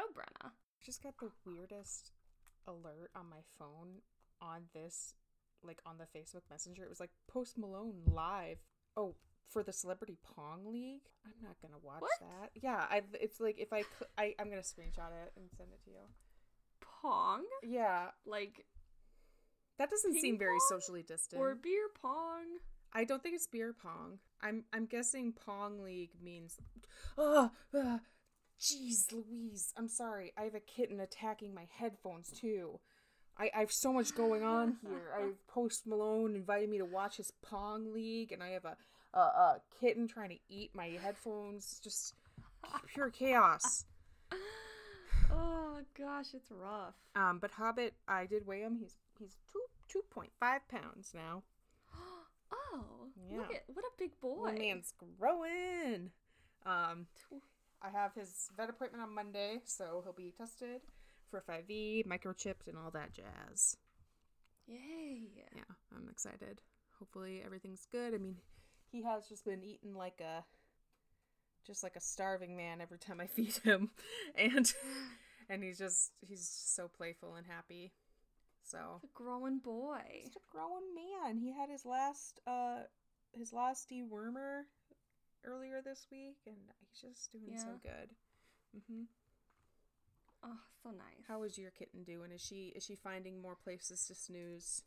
Hello, Brenna. just got the weirdest alert on my phone on this like on the Facebook Messenger. It was like Post Malone live. Oh, for the Celebrity Pong League. I'm not gonna watch What? that. Yeah, I. It's like if I, cl- I, I'm gonna screenshot it and send it to you. Pong? Yeah, Like, that doesn't seem very socially distant. or beer pong? I don't think it's beer pong. I'm, I'm guessing Pong League means. Oh, ah, jeez, Louise. I'm sorry. I have a kitten attacking my headphones too. I, I have so much going on here. I have Post Malone invited me to watch his Pong League, and I have a, a, a kitten trying to eat my headphones. Just pure chaos. Oh, gosh, it's rough. Um, but Hobbit, I did weigh him. He's he's two two point five pounds now. Oh, look Yeah. at what a big boy. My man's growing. Um, I have his vet appointment on Monday, so he'll be tested for 5e, microchipped, and all that jazz. Yay. Yeah, I'm excited. Hopefully everything's good. I mean, he has just been eating like a just like a starving man every time I feed him. And and he's just he's so playful and happy. So The growing boy. just a growing man. He had his last uh his last dewormer earlier this week and he's just doing so good. Mhm. Oh, so nice. How is your kitten doing? Is she is she finding more places to snooze?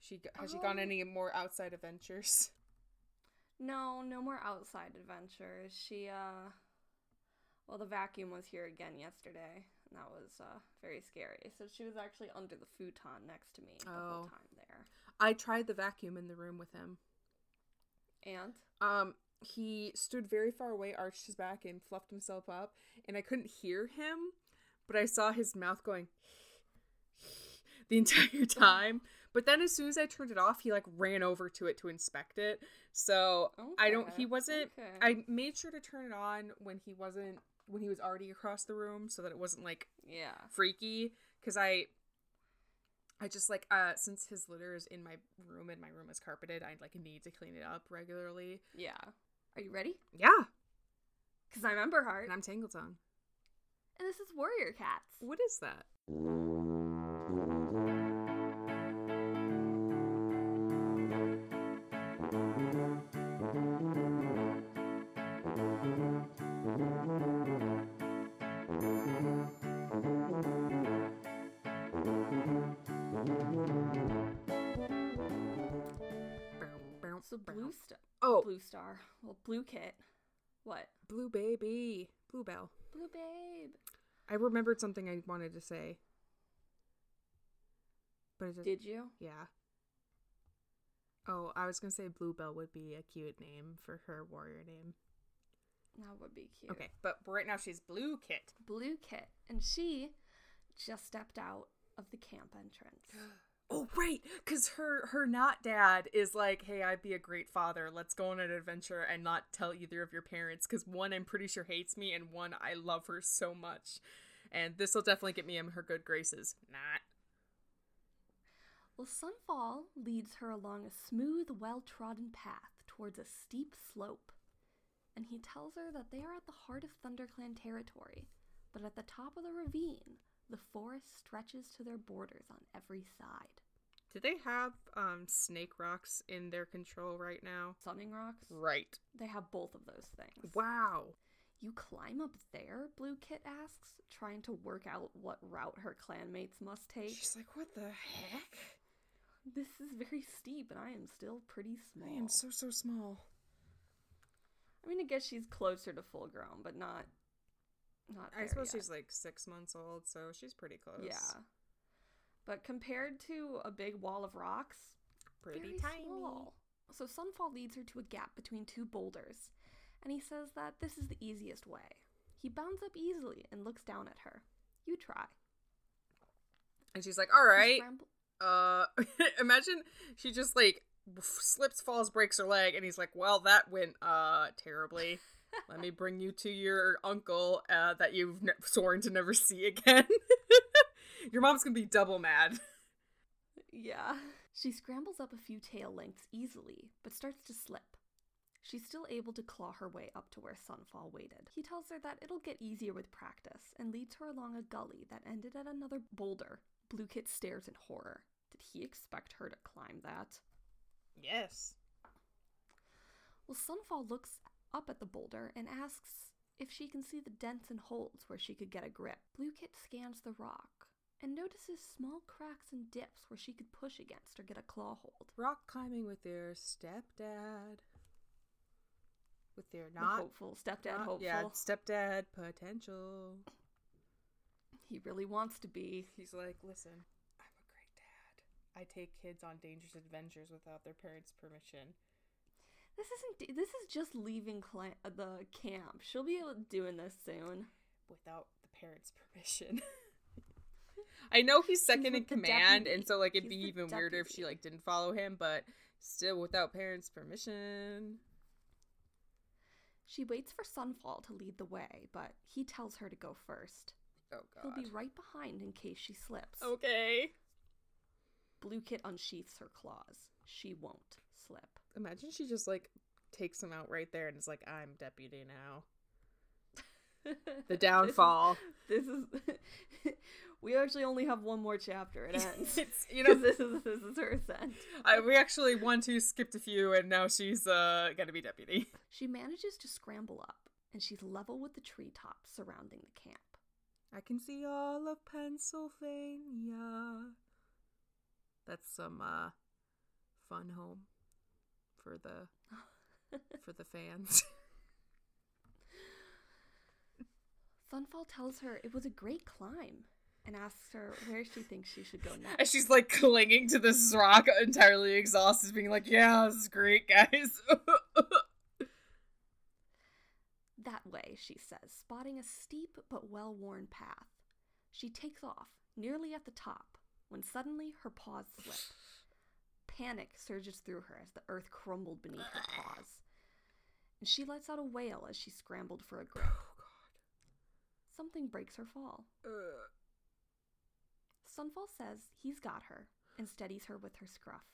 She has she gone Um, any more outside adventures? No, no more outside adventures. She, uh, well, the vacuum was here again yesterday, and that was uh, very scary. So she was actually under the futon next to me the Oh. whole time there. I tried the vacuum in the room with him. And Um he stood very far away, arched his back and fluffed himself up, and I couldn't hear him, but I saw his mouth going the entire time. But then as soon as I turned it off, he like ran over to it to inspect it. So I don't he wasn't okay. I made sure to turn it on when he wasn't when he was already across the room so that it wasn't like yeah, freaky cuz I I just like uh since his litter is in my room and my room is carpeted, I like need to clean it up regularly. yeah. Are you ready? Yeah. Because I'm Emberheart, And I'm Tangletongue. and this is Warrior Cats. What is that? Star, well, Blue Kit. What? Blue Baby. Bluebell. Blue Babe. I remembered something I wanted to say. But it just, Did you? yeah. Oh, I was gonna say Bluebell would be a cute name for her warrior name. That would be cute. Okay, but right now she's Blue Kit. Blue Kit, and she just stepped out of the camp entrance. Oh, right, because her her not dad is like, hey, I'd be a great father. Let's go on an adventure and not tell either of your parents. Because one, I'm pretty sure hates me, and one, I love her so much, and this will definitely get me in her good graces. Not. Well, Sunfall leads her along a smooth, well trodden path towards a steep slope. And he tells her that they are at the heart of ThunderClan territory, but at the top of the ravine, the forest stretches to their borders on every side. Do they have um snake rocks in their control right now? Sunning rocks? Right. They have both of those things. Wow. You climb up there? Blue Kit asks, trying to work out what route her clanmates must take. She's like, what the heck? This is very steep, and I am still pretty small. I am so so small. I mean, I guess she's closer to full grown, but not. Not. I suppose yet. she's like six months old, so she's pretty close. Yeah. But compared to a big wall of rocks, Pretty tiny. small. So Sunfall leads her to a gap between two boulders, and he says that this is the easiest way. He bounds up easily and looks down at her. You try. And she's like, all right. Uh, imagine she just like slips, falls, breaks her leg, and he's like, "Well, that went uh terribly. Let me bring you to your uncle uh, that you've ne- sworn to never see again. your mom's gonna be double mad." Yeah. She scrambles up a few tail lengths easily, but starts to slip. She's still able to claw her way up to where Sunfall waited. He tells her that it'll get easier with practice and leads her along a gully that ended at another boulder. Blue Kit stares in horror. Did he expect her to climb that? Yes. Well, Sunfall looks up at the boulder and asks if she can see the dents and holes where she could get a grip. Blue Kit scans the rock and notices small cracks and dips where she could push against or get a claw hold. Rock climbing with their stepdad. With their The not, hopeful stepdad, not- hopeful. yeah, stepdad potential. He really wants to be. He's like, listen, I'm a great dad. I take kids on dangerous adventures without their parents' permission. This isn't. This is just leaving cla- uh, the camp. She'll be able doing this soon. Without the parents' permission. I know he's second in command, deputy. and so like it'd He's be even weirder if she like didn't follow him, but still without parents' permission. She waits for Sunfall to lead the way, but he tells her to go first. Oh god. He'll be right behind in case she slips. Okay. Blue Kit unsheaths her claws. She won't slip. Imagine she just like takes him out right there and is like, I'm deputy now. The downfall. This is. This is we actually only have one more chapter. It ends. it's you know this is this is her ascent. I, we actually one two skipped a few and now she's uh gonna be deputy. She manages to scramble up, and she's level with the treetops surrounding the camp. I can see all of Pennsylvania. That's some uh fun home for the for the fans. Sunfall tells her it was a great climb and asks her where she thinks she should go next. and she's like clinging to this rock, entirely exhausted, being like, "Yeah, this is great, guys." That way, she says, spotting a steep but well worn path. She takes off, nearly at the top, when suddenly her paws slip. Panic surges through her as the earth crumbled beneath her paws. And she lets out a wail as she scrambled for a grip. Oh, Something breaks her fall. Ugh. Sunfall says he's got her and steadies her with her scruff.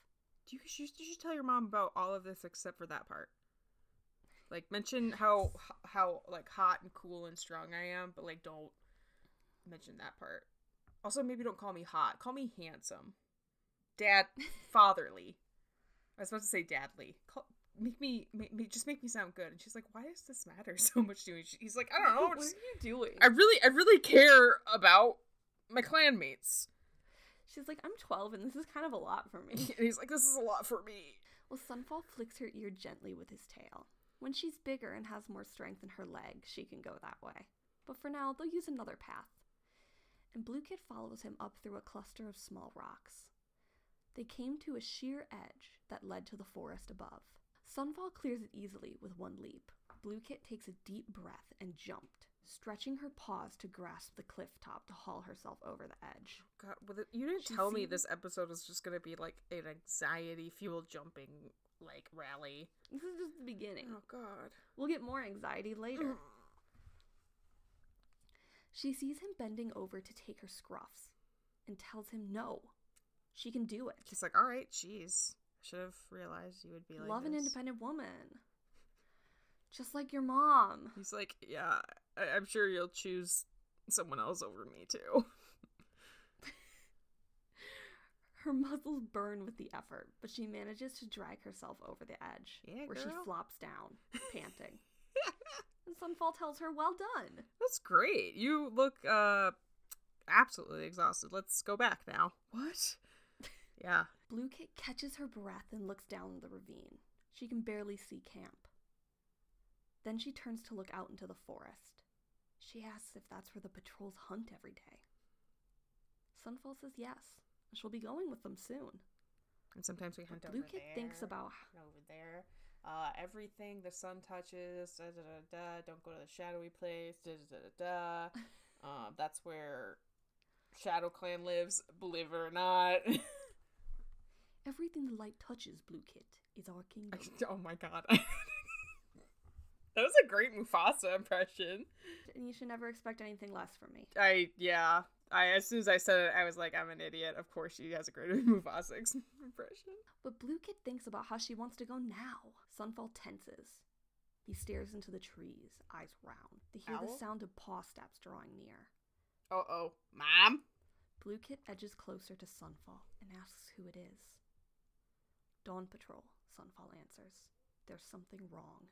Do you, you you should tell your mom about all of this except for that part. Like mention how how like hot and cool and strong I am, but like don't mention that part. Also, maybe don't call me hot. Call me handsome, dad, fatherly. I was about to say dadly. Call, make me make me just make me sound good. And she's like, why does this matter so much to me? He's like, I don't know. what are you doing? I really I really care about my clanmates. She's like, I'm 12 and this is kind of a lot for me. And he's like, this is a lot for me. Well, Sunfall flicks her ear gently with his tail. When she's bigger and has more strength in her legs, she can go that way. But for now, they'll use another path. And Blue Kit follows him up through a cluster of small rocks. They came to a sheer edge that led to the forest above. Sunfall clears it easily with one leap. Blue Kit takes a deep breath and jumped, stretching her paws to grasp the cliff top to haul herself over the edge. Oh, God, with it, you didn't She tell me this episode was just gonna be like an anxiety fueled jumping like rally. This is just the beginning. Oh God. We'll get more anxiety later. Mm. She sees him bending over to take her scruffs and tells him no. She can do it. She's like, all right, jeez. Should have realized you would be like Love an independent woman. Just like your mom. He's like, yeah, I- I'm sure you'll choose someone else over me too. Her muscles burn with the effort, but she manages to drag herself over the edge, Yeah, where she flops down, panting. and Sunfall tells her, Well done. That's great. You look uh absolutely exhausted. Let's go back now. What? Yeah. Blue Kit catches her breath and looks down the ravine. She can barely see camp. Then she turns to look out into the forest. She asks if that's where the patrols hunt every day. Sunfall says yes. and She'll be going with them soon. And sometimes we hunt Blue over Kit there. thinks about over there. Uh, everything the sun touches, da da da da. Don't go to the shadowy place, da da da da. da. um, that's where Shadow Clan lives. Believe it or not. everything the light touches, Blue Kit, is our kingdom. oh my god. that was a great Mufasa impression. and you should never expect anything less from me. I yeah. I as soon as I said it, I was like, I'm an idiot. Of course, she has a great Mufasa impression. But Blue Kit thinks about how she wants to go now. Sunfall tenses. He stares into the trees, eyes round. They hear Owl? the sound of paw steps drawing near. Uh oh. Mom? Blue Kit edges closer to Sunfall and asks who it is. Dawn Patrol, Sunfall answers. There's something wrong.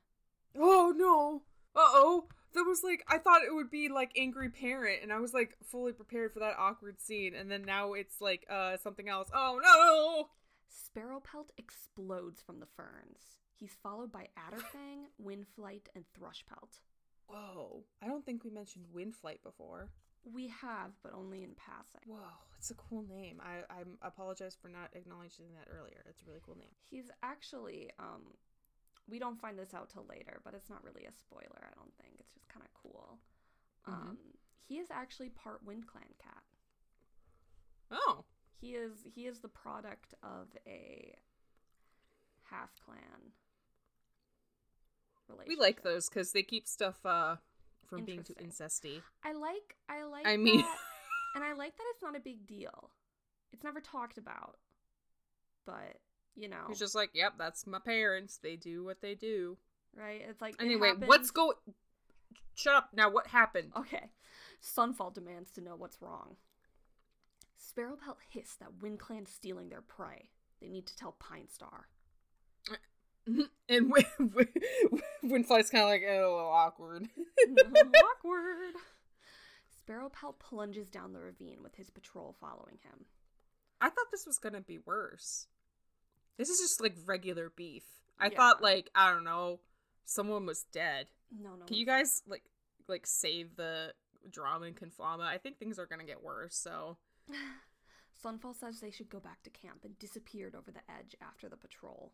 Oh no. Uh oh. That was like I thought it would be like angry parent, and I was like fully prepared for that awkward scene, and then now it's like uh something else. Oh no. Sparrowpelt explodes from the ferns. He's followed by Adderfang, Windflight, and Thrushpelt. Whoa. I don't think we mentioned Windflight before. We have, but only in passing. Whoa, it's a cool name. I I apologize for not acknowledging that earlier. It's a really cool name. He's actually, um, we don't find this out till later, but it's not really a spoiler, I don't think. It's just kind of cool. Mhm. Um, he is actually part WindClan cat. Oh. He is he is the product of a half clan We like those because they keep stuff uh from being too incesty. I like I like I mean- that, and I like that it's not a big deal. It's never talked about. But, you know, He's just like, yep, that's my parents. They do what they do. right? It's like it Anyway, what's happens- go? Shut up now. What happened? Okay. Sunfall demands to know what's wrong. Sparrowpelt hiss that WindClan's stealing their prey. They need to tell Pine Star. and when, when, Windfly's kind of like, oh, a little awkward. Awkward. Sparrowpelt plunges down the ravine with his patrol following him. I thought this was gonna be worse. This is just like regular beef. I Yeah. thought like I don't know, someone was dead. No, no. Can you guys like like save the drama and conflama? I think things are gonna get worse. So Sunfall says they should go back to camp and disappeared over the edge after the patrol.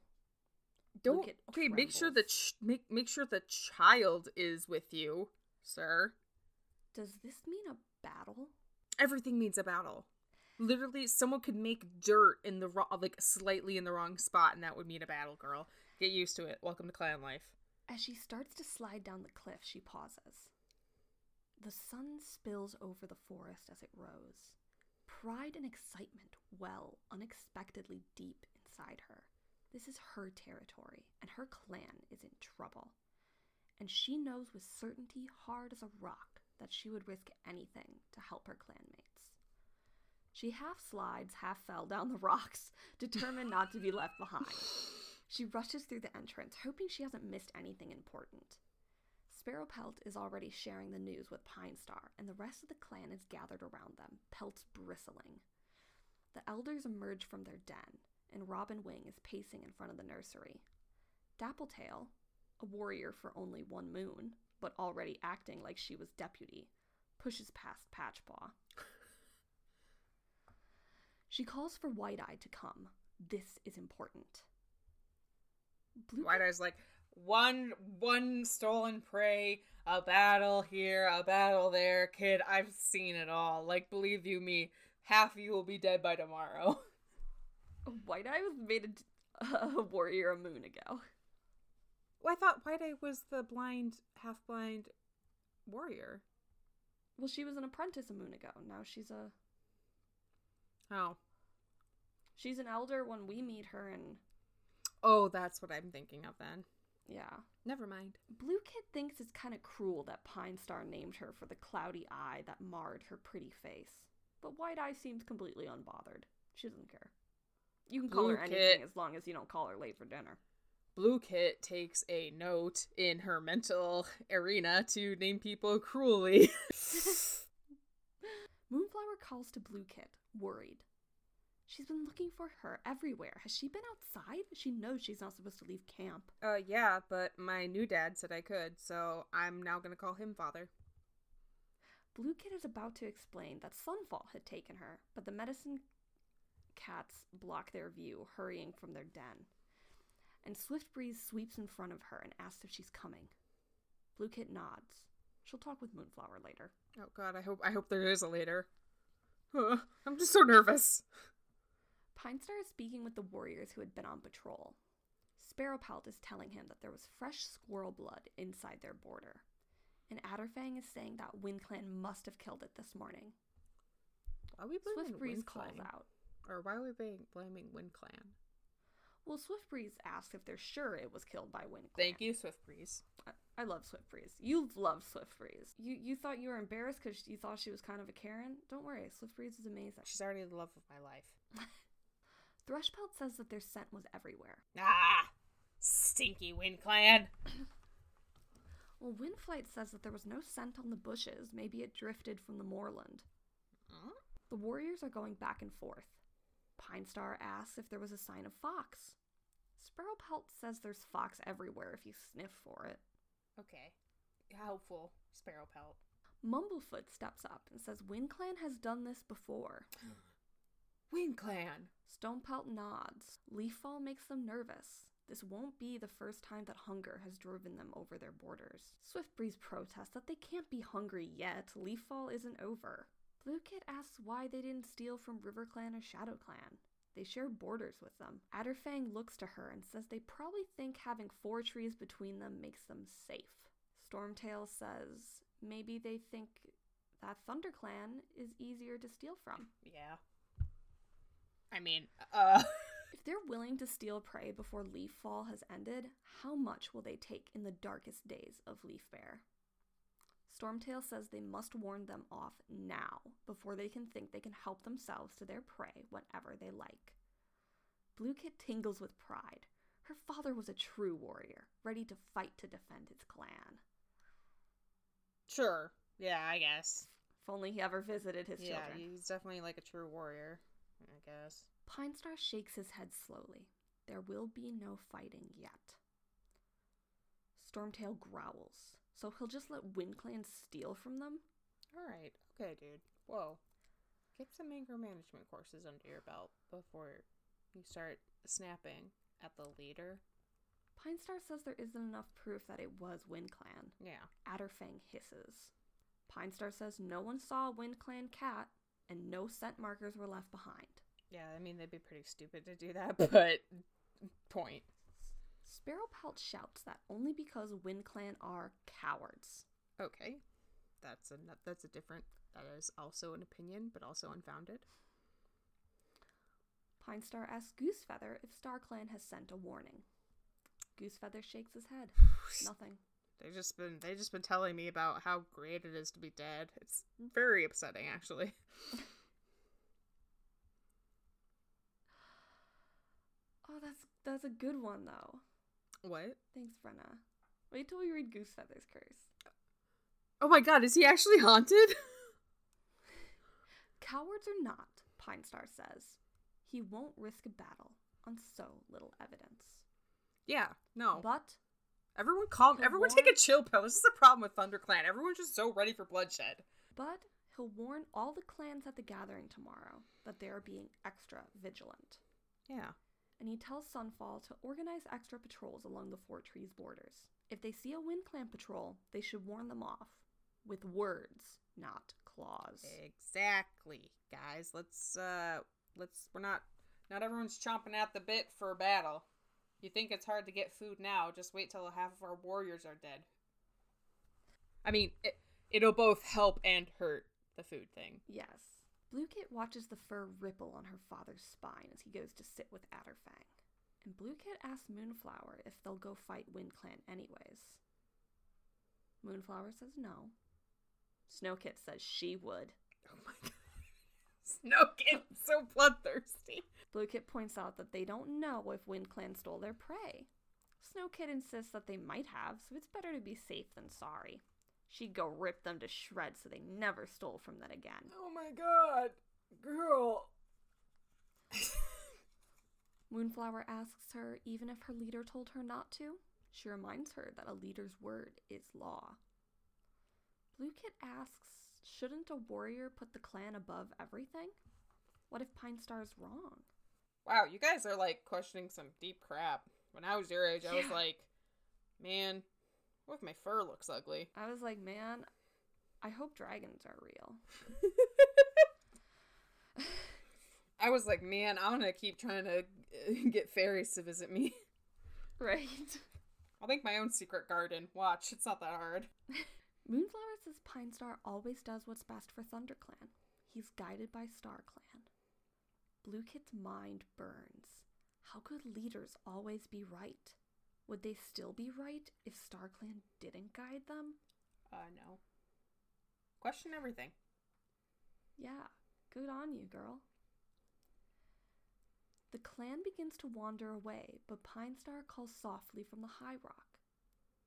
Don't. Okay, make sure the ch- make make sure the child is with you, sir. Does this mean a battle? Everything means a battle. Literally, someone could make dirt in the wrong, like slightly in the wrong spot, and that would mean a battle, girl. Get used to it. Welcome to clan life. As she starts to slide down the cliff, she pauses. The sun spills over the forest as it rose. Pride and excitement well unexpectedly deep inside her. This is her territory, and her clan is in trouble. And she knows with certainty, hard as a rock, that she would risk anything to help her clanmates. She half slides, half fell down the rocks, determined not to be left behind. She rushes through the entrance, hoping she hasn't missed anything important. Sparrowpelt is already sharing the news with Pine Star, and the rest of the clan is gathered around them, pelts bristling. The elders emerge from their den, and Robin Wing is pacing in front of the nursery. Dappletail, a warrior for only one moon, but already acting like she was deputy, pushes past Patchpaw. She calls for White Eye to come. This is important. Blue White Eye's like one one stolen prey, a battle here, a battle there. Kid, I've seen it all. Like, believe you me, half of you will be dead by tomorrow. White Eye was made a, a warrior a moon ago. Well, I thought White Eye was the blind, half blind warrior. Well, she was an apprentice a moon ago. Now she's a Oh. she's an elder when we meet her, and Oh, that's what I'm thinking of then. yeah. Never mind. Blue Kit thinks it's kind of cruel that Pine Star named her for the cloudy eye that marred her pretty face, but White Eye seems completely unbothered. She doesn't care. You can call Blue her Kit- anything as long as you don't call her late for dinner. Blue Kit takes a note in her mental arena to name people cruelly. Moonflower calls to Blue Kit, worried. She's been looking for her everywhere. Has she been outside? She knows she's not supposed to leave camp. uh, yeah, but my new dad said I could, so I'm now gonna call him father. Blue Kit is about to explain that Sunfall had taken her, but the medicine cats block their view, hurrying from their den. And Swift Breeze sweeps in front of her and asks if she's coming. Blue Kit nods. She'll talk with Moonflower later. Oh god, I hope I hope there is a later. Huh, I'm just so nervous. Pine Star is speaking with the warriors who had been on patrol. Sparrowpelt is telling him that there was fresh squirrel blood inside their border. And Adderfang is saying that WindClan must have killed it this morning. Are we Swift Breeze Wind calls out. Or why are we blaming, blaming Wind Clan? Well, Swift Breeze asks if they're sure it was killed by Wind Clan. Thank you, Swift Breeze. I, I love Swift Breeze. You love Swift Breeze. You you thought you were embarrassed because you thought she was kind of a Karen. Don't worry, Swift Breeze is amazing. She's already the love of my life. Thrushpelt says that their scent was everywhere. Ah, stinky Wind Clan. Well, Windflight says that there was no scent on the bushes. Maybe it drifted from the moorland. Huh? The warriors are going back and forth. Pine Star asks if there was a sign of fox. Sparrowpelt says there's fox everywhere if you sniff for it. Okay, helpful, Sparrowpelt. Mumblefoot steps up and says WindClan has done this before. Wind Clan. Stonepelt nods. Leaffall makes them nervous. This won't be the first time that hunger has driven them over their borders. Swiftbreeze protests that they can't be hungry yet. Leaffall isn't over. Blue asks why they didn't steal from RiverClan or ShadowClan. They share borders with them. Adderfang looks to her and says they probably think having four trees between them makes them safe. Stormtail says maybe they think that ThunderClan is easier to steal from. Yeah. I mean, uh. If they're willing to steal prey before leaf fall has ended, how much will they take in the darkest days of Leaf Bare? Stormtail says they must warn them off now before they can think they can help themselves to their prey whenever they like. Blue Kit tingles with pride. Her father was a true warrior, ready to fight to defend his clan. Sure. Yeah, I guess. If only he ever visited his yeah, children. he's definitely like a true warrior, I guess. Pine Star shakes his head slowly. There will be no fighting yet. Stormtail growls, so he'll just let WindClan steal from them? Alright, okay, dude. Whoa. Get some anger management courses under your belt before you start snapping at the leader. Pine Star says there isn't enough proof that it was WindClan. Yeah. Adderfang hisses. Pine Star says no one saw a WindClan cat, and no scent markers were left behind. Yeah, I mean, they'd be pretty stupid to do that, but point. Sparrowpelt shouts that only because WindClan are cowards. Okay. That's a that's a different that is also an opinion, but also unfounded. Pine Star asks Goosefeather if StarClan has sent a warning. Goosefeather shakes his head. Nothing. They just been they just been telling me about how great it is to be dead. It's very upsetting actually. Oh, that's that's a good one though. What? Thanks, Brenna. Wait till we read Goosefeather's curse. Oh my god, is he actually haunted? Cowards or not, Pine Star says, he won't risk a battle on so little evidence. yeah, no. But everyone calm everyone war- take a chill pill. This is the problem with ThunderClan. Everyone's just so ready for bloodshed. but he'll warn all the clans at the gathering tomorrow that they are being extra vigilant. Yeah. And he tells Sunfall to organize extra patrols along the Four Trees borders. If they see a Wind Clan patrol, they should warn them off with words, not claws. Exactly, guys. Let's uh let's we're not not everyone's chomping at the bit for a battle. You think it's hard to get food now, just wait till half of our warriors are dead. I mean, it, it'll both help and hurt the food thing. Yes. Blue Kit watches the fur ripple on her father's spine as he goes to sit with Adderfang. And Blue Kit asks Moonflower if they'll go fight Wind Clan anyways. Moonflower says no. Snowkit says she would. Oh my god. Snow Kit's so bloodthirsty. Blue Kit points out that they don't know if Wind Clan stole their prey. Snowkit insists that they might have, so it's better to be safe than sorry. She'd go rip them to shreds so they never stole from them again. Oh my god. Girl. Moonflower asks her even if her leader told her not to. She reminds her that a leader's word is law. Blue Kit asks, shouldn't a warrior put the clan above everything? What if Pine Star's wrong? Wow, you guys are like questioning some deep crap. When I was your age, I was like, man, what if my fur looks ugly? I was like, man, I hope dragons are real. I was like, man, I'm gonna keep trying to uh, get fairies to visit me. Right? I'll make my own secret garden. Watch, it's not that hard. Moonflower says Pine Star always does what's best for ThunderClan. He's guided by StarClan. Blue Kit's mind burns. How could leaders always be right? Would they still be right if StarClan didn't guide them? Uh, no. Question everything. Yeah, good on you, girl. The clan begins to wander away, but Pine Star calls softly from the high rock.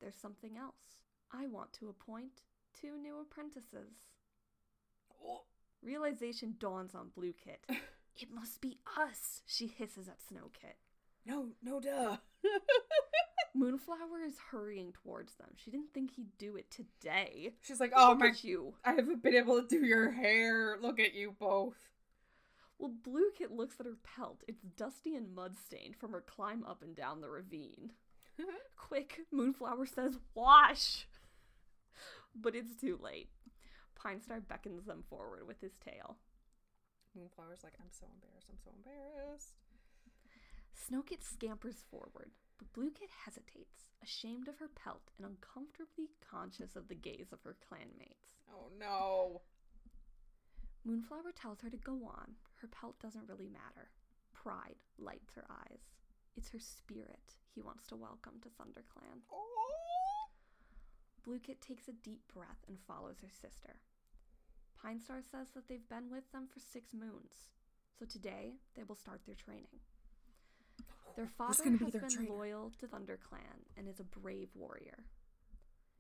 There's something else. I want to appoint two new apprentices. Oh. Realization dawns on Blue Kit. it must be us, she hisses at Snow Kit. No, no, duh. Moonflower is hurrying towards them. She didn't think he'd do it today. She's like, oh Look my, you. I haven't been able to do your hair. Look at you both. Well, Blue Kit looks at her pelt. It's dusty and mud stained from her climb up and down the ravine. Quick, Moonflower says, wash! But it's too late. Pine Star beckons them forward with his tail. Moonflower's like, I'm so embarrassed. I'm so embarrassed. Snowkit scampers forward, but Blue Kit hesitates, ashamed of her pelt and uncomfortably conscious of the gaze of her clanmates. Oh no. Moonflower tells her to go on. Her pelt doesn't really matter. Pride lights her eyes. It's her spirit he wants to welcome to ThunderClan. Oh. Blue Kit takes a deep breath and follows her sister. Pine Star says that they've been with them for six moons, so today they will start their training. Their father gonna be has their been trainer? loyal to ThunderClan and is a brave warrior.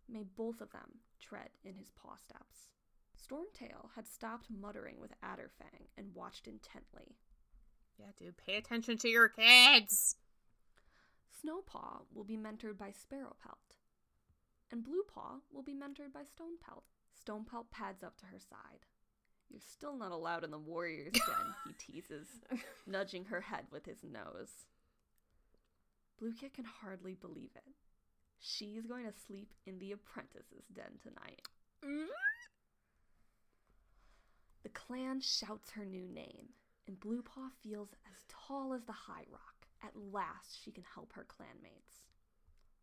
May both of them tread in his paw steps. Stormtail had stopped muttering with Adderfang and watched intently. Yeah, dude, pay attention to your kids. Snowpaw will be mentored by Sparrowpelt, and Bluepaw will be mentored by Stonepelt. Stonepelt pads up to her side. You're still not allowed in the warrior's den, he teases, nudging her head with his nose. Blue Kit can hardly believe it. She's going to sleep in the apprentice's den tonight. Mm-hmm. The clan shouts her new name, and Bluepaw feels as tall as the high rock. At last, she can help her clanmates.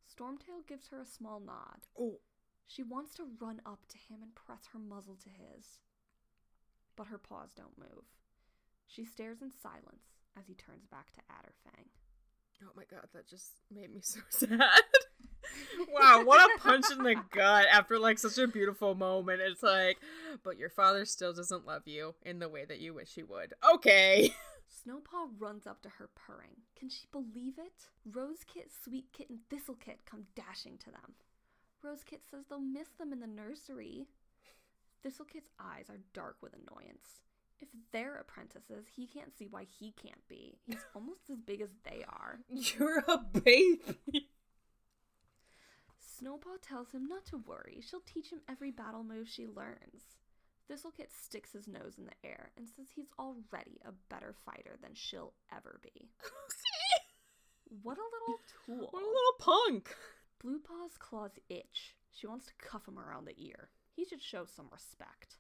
Stormtail gives her a small nod. Oh, She wants to run up to him and press her muzzle to his. But her paws don't move. She stares in silence as he turns back to Adderfang. Oh my god, that just made me so sad. wow, what a punch in the gut after like such a beautiful moment. It's like, but your father still doesn't love you in the way that you wish he would. Okay. Snowpaw runs up to her purring. Can she believe it? Rosekit, Sweetkit, and Thistlekit come dashing to them. Rosekit says they'll miss them in the nursery. Thistlekit's eyes are dark with annoyance. If they're apprentices, he can't see why he can't be. He's almost as big as they are. You're a baby. Snowpaw tells him not to worry. She'll teach him every battle move she learns. Thistlekit sticks his nose in the air and says he's already a better fighter than she'll ever be. What a little tool. what a little punk. Bluepaw's claws itch. She wants to cuff him around the ear. He should show some respect.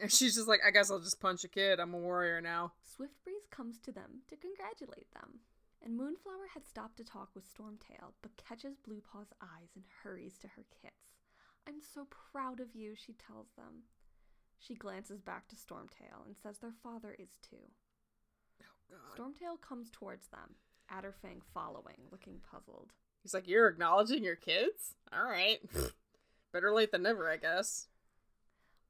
And she's just like, I guess I'll just punch a kid. I'm a warrior now. Swiftbreeze comes to them to congratulate them. And Moonflower had stopped to talk with Stormtail, but catches Bluepaw's eyes and hurries to her kits. I'm so proud of you, she tells them. She glances back to Stormtail and says their father is too. Oh. Stormtail comes towards them, Adderfang following, looking puzzled. He's like, You're acknowledging your kids? Alright. Better late than never, I guess.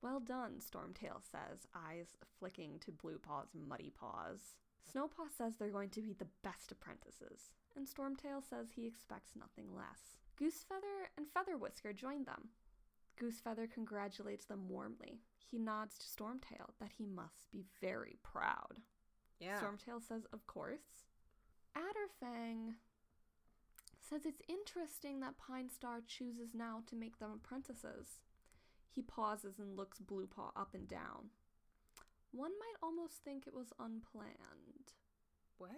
Well done, Stormtail says, eyes flicking to Bluepaw's muddy paws. Snowpaw says they're going to be the best apprentices, and Stormtail says he expects nothing less. Goosefeather and Featherwhisker join them. Goosefeather congratulates them warmly. He nods to Stormtail that he must be very proud. Yeah. Stormtail says, Of course. Adderfang says it's interesting that Pine Star chooses now to make them apprentices. He pauses and looks Bluepaw up and down. One might almost think it was unplanned. What?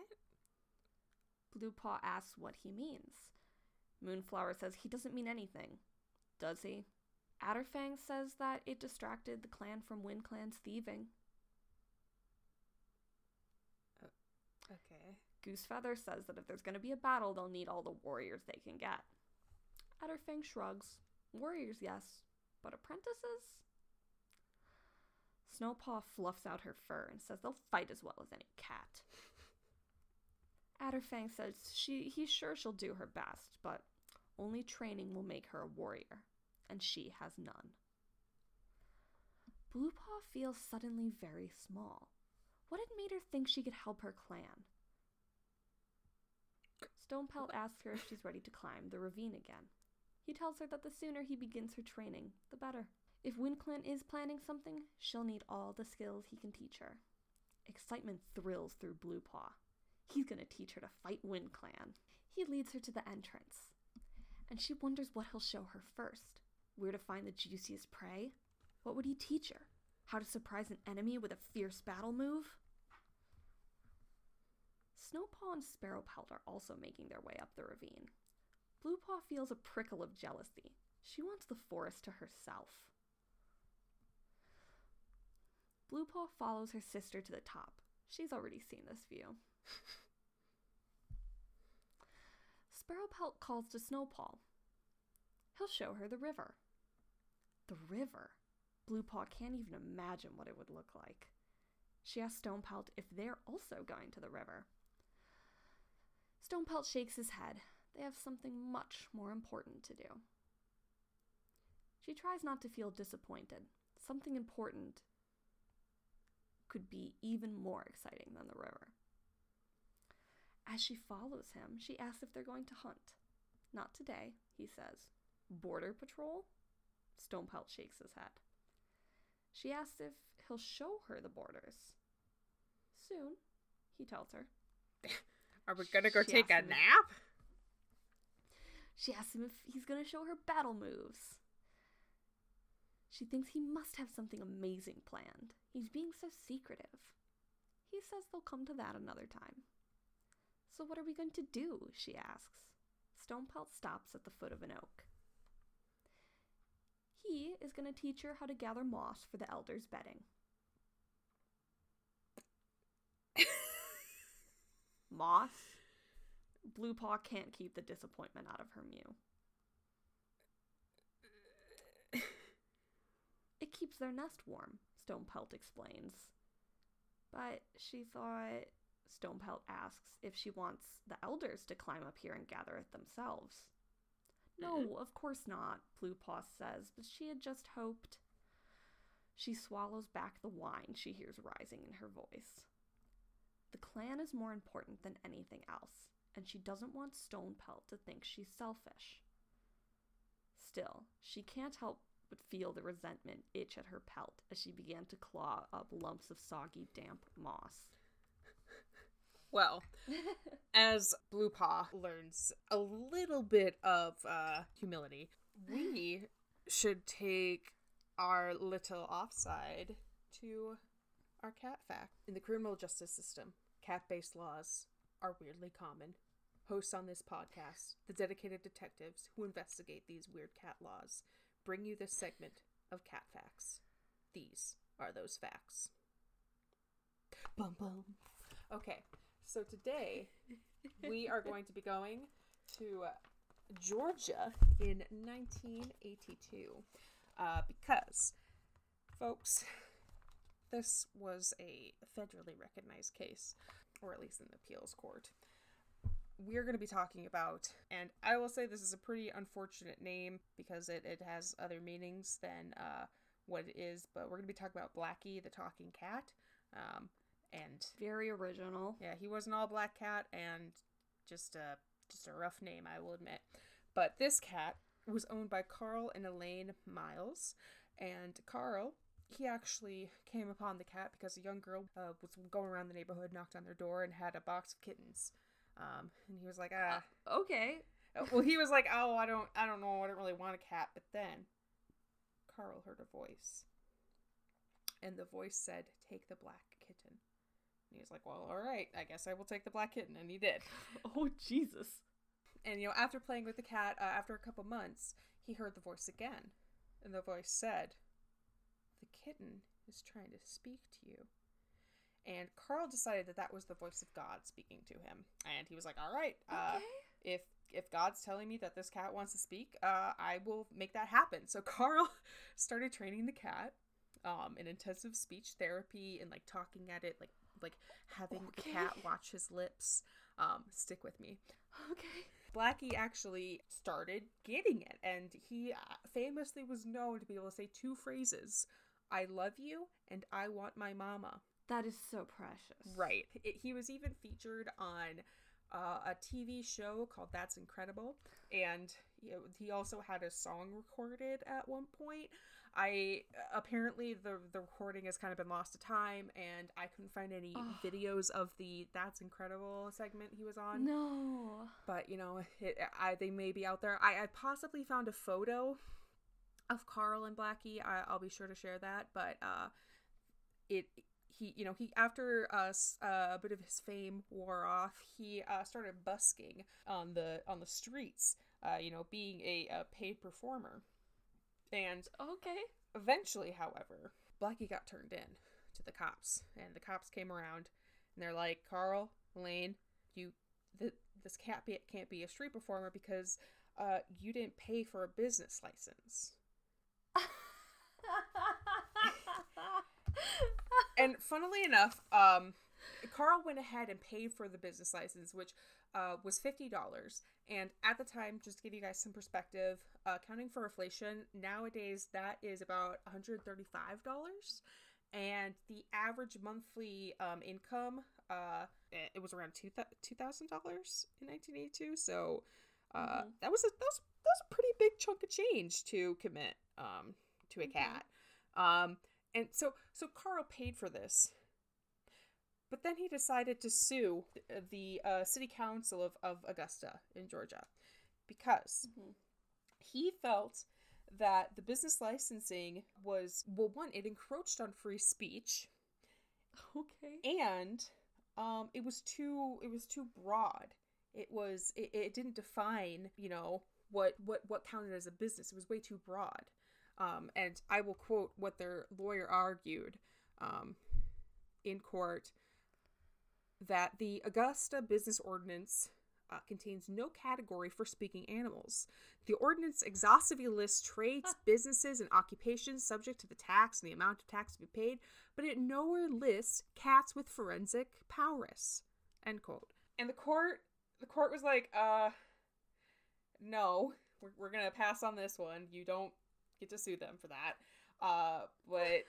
Bluepaw asks what he means. Moonflower says he doesn't mean anything. Does he? Adderfang says that it distracted the clan from Wind Clan's thieving. Uh, okay. Goosefeather says that if there's going to be a battle, they'll need all the warriors they can get. Adderfang shrugs. Warriors, yes, but apprentices? Snowpaw fluffs out her fur and says they'll fight as well as any cat. Adderfang says she he's sure she'll do her best, but only training will make her a warrior, and she has none. Bluepaw feels suddenly very small. What had made her think she could help her clan? Stonepelt asks her if she's ready to climb the ravine again. He tells her that the sooner he begins her training, the better. If WindClan is planning something, she'll need all the skills he can teach her. Excitement thrills through Bluepaw. He's gonna teach her to fight WindClan. He leads her to the entrance, and she wonders what he'll show her first. Where to find the juiciest prey? What would he teach her? How to surprise an enemy with a fierce battle move? Snowpaw and Sparrowpelt are also making their way up the ravine. Bluepaw feels a prickle of jealousy. She wants the forest to herself. Bluepaw follows her sister to the top. She's already seen this view. Sparrowpelt calls to Snowpaw. He'll show her the river. The river? Bluepaw can't even imagine what it would look like. She asks Stonepelt if they're also going to the river. Stonepelt shakes his head. They have something much more important to do. She tries not to feel disappointed. Something important could be even more exciting than the river. As she follows him, she asks if they're going to hunt. Not today, he says. Border patrol? Stonepelt shakes his head. She asks if he'll show her the borders. Soon, he tells her. Are we gonna go She take a nap? She asks him if he's going to show her battle moves. She thinks he must have something amazing planned. He's being so secretive. He says they'll come to that another time. So, what are we going to do? she asks. Stonepelt stops at the foot of an oak. He is going to teach her how to gather moss for the elders' bedding. moss? Bluepaw can't keep the disappointment out of her mew. It keeps their nest warm, Stonepelt explains. But she thought Stonepelt asks if she wants the elders to climb up here and gather it themselves. No, of course not, Blue Paw says, but she had just hoped. She swallows back the whine she hears rising in her voice. The clan is more important than anything else, and she doesn't want Stonepelt to think she's selfish. Still, she can't help but feel the resentment itch at her pelt as she began to claw up lumps of soggy, damp moss. Well, as Bluepaw learns a little bit of uh, humility, we should take our little offside to our cat fact. In the criminal justice system, cat based laws are weirdly common. Hosts on this podcast, the dedicated detectives who investigate these weird cat laws, bring you this segment of cat facts. These are those facts. Bum bum. Okay, so today we are going to be going to uh, Georgia in 1982 uh, because, folks, this was a federally recognized case, or at least in the appeals court. We're going to be talking about, and I will say this is a pretty unfortunate name because it, it has other meanings than uh, what it is, but we're going to be talking about Blackie the talking cat. Um, and Very original. yeah, he was an all black cat and just a just a rough name, I will admit. But this cat was owned by Carl and Elaine Miles, and Carl he actually came upon the cat because a young girl uh, was going around the neighborhood, knocked on their door, and had a box of kittens. Um, and he was like, ah, Okay. well, he was like, oh, I don't, I don't know, I don't really want a cat. But then Carl heard a voice, and the voice said, "Take the black kitten." And he was like, "Well, all right, I guess I will take the black kitten," and he did. Oh, Jesus. And you know, after playing with the cat, uh, after a couple months, he heard the voice again, and the voice said, "The kitten is trying to speak to you." And Carl decided that that was the voice of God speaking to him, and he was like, "All right, uh, Okay. if if God's telling me that this cat wants to speak, uh, I will make that happen." So Carl started training the cat um, in intensive speech therapy and like talking at it, like like having the cat watch his lips. Um, stick with me. Okay. Blackie actually started getting it, and he uh, famously was known to be able to say two phrases I love you and I want my mama. That is so precious. Right. It, he was even featured on uh, a TV show called That's Incredible, and you know, he also had a song recorded at one point. I apparently the the recording has kind of been lost to time, and I couldn't find any videos of the That's Incredible segment he was on No. but you know it, I, they may be out there I, I possibly found a photo of carl and blackie I, i'll be sure to share that but uh it he you know he after uh, s- uh, a bit of his fame wore off he uh, started busking on the on the streets uh, you know being a, a paid performer and Okay. Eventually, however, Blackie got turned in to the cops, and the cops came around, and they're like, "Carl, Lane, you, th- this can't be can't be a street performer because uh, you didn't pay for a business license." And funnily enough, um, Carl went ahead and paid for the business license, which uh, was fifty dollars. And at the time, just to give you guys some perspective, uh, counting for inflation, nowadays that is about one hundred thirty-five dollars. And the average monthly um, income, uh, it was around two thousand dollars in nineteen eighty-two. So uh, Mhm. that was a that was, that was a pretty big chunk of change to commit um, to a cat. Um, and so so Carl paid for this. But then he decided to sue the, uh, city council of, of Augusta in Georgia because Mhm. he felt that the business licensing was well one it encroached on free speech Okay. and um it was too it was too broad it was it, it didn't define you know what what what counted as a business it was way too broad um and i will quote what their lawyer argued um in court that the augusta business ordinance uh, contains no category for speaking animals. The ordinance exhaustively lists trades, businesses, and occupations subject to the tax and the amount of tax to be paid, but it nowhere lists cats with forensic powers. End quote. And the court, the court was like, uh, no, we're, we're gonna pass on this one. You don't get to sue them for that. Uh, but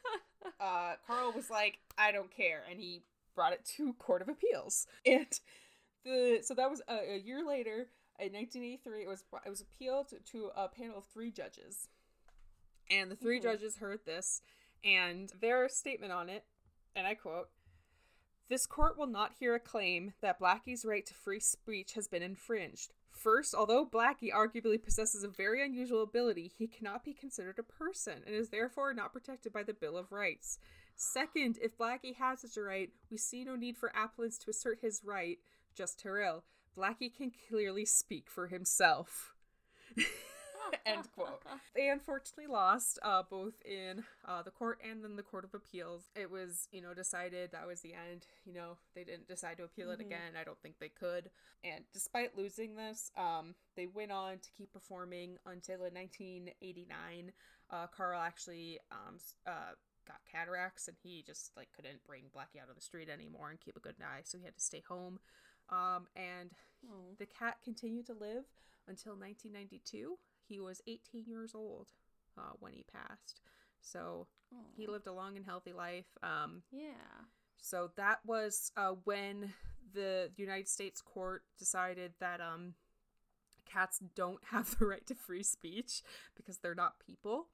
uh, Carl was like, I don't care, and he brought it to Court of Appeals. And the so that was a, a year later in 1983. It was it was appealed to, a panel of three judges, and the 3 Mhm. judges heard this, and their statement on it, and I quote. This court will not hear a claim that Blackie's right to free speech has been infringed. First, although Blackie arguably possesses a very unusual ability, he cannot be considered a person and is therefore not protected by the Bill of Rights. Second, if Blackie has such a right, we see no need for appellants to assert his right, jus tertii. Blackie can clearly speak for himself. End quote. They unfortunately lost uh, both in uh, the court and then the Court of Appeals. It was, you know, decided that was the end. You know, they didn't decide to appeal it Mhm. again. I don't think they could. And despite losing this, um, they went on to keep performing until in 1989. Uh, Carl actually um, uh, got cataracts and he just like couldn't bring Blackie out on the street anymore and keep a good eye, so he had to stay home. Um, and Oh. the cat continued to live until 1992. He was 18 years old uh, when he passed. So he Oh. lived a long and healthy life. Um, Yeah. so that was uh, when the United States court decided that um, cats don't have the right to free speech because they're not people.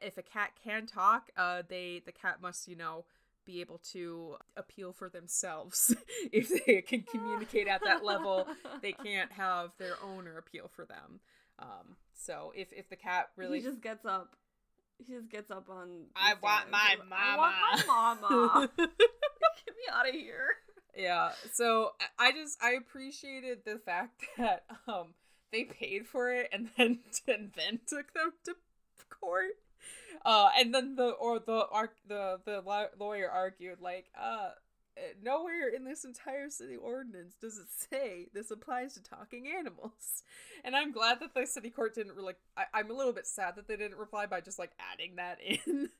If a cat can talk, uh, they the cat must you know be able to appeal for themselves. if they can communicate at that level, they can't have their owner appeal for them. Um, so if if the cat really He just gets up. He just gets up on. I want my and, I want my mama. Get me out of here. yeah so I- i just i appreciated the fact that um they paid for it and then and then took them to court uh and then the or the arc the the lawyer argued like uh nowhere in this entire city ordinance does it say this applies to talking animals. And i'm glad that the city court didn't really I, i'm a little bit sad that they didn't reply by just like adding that in.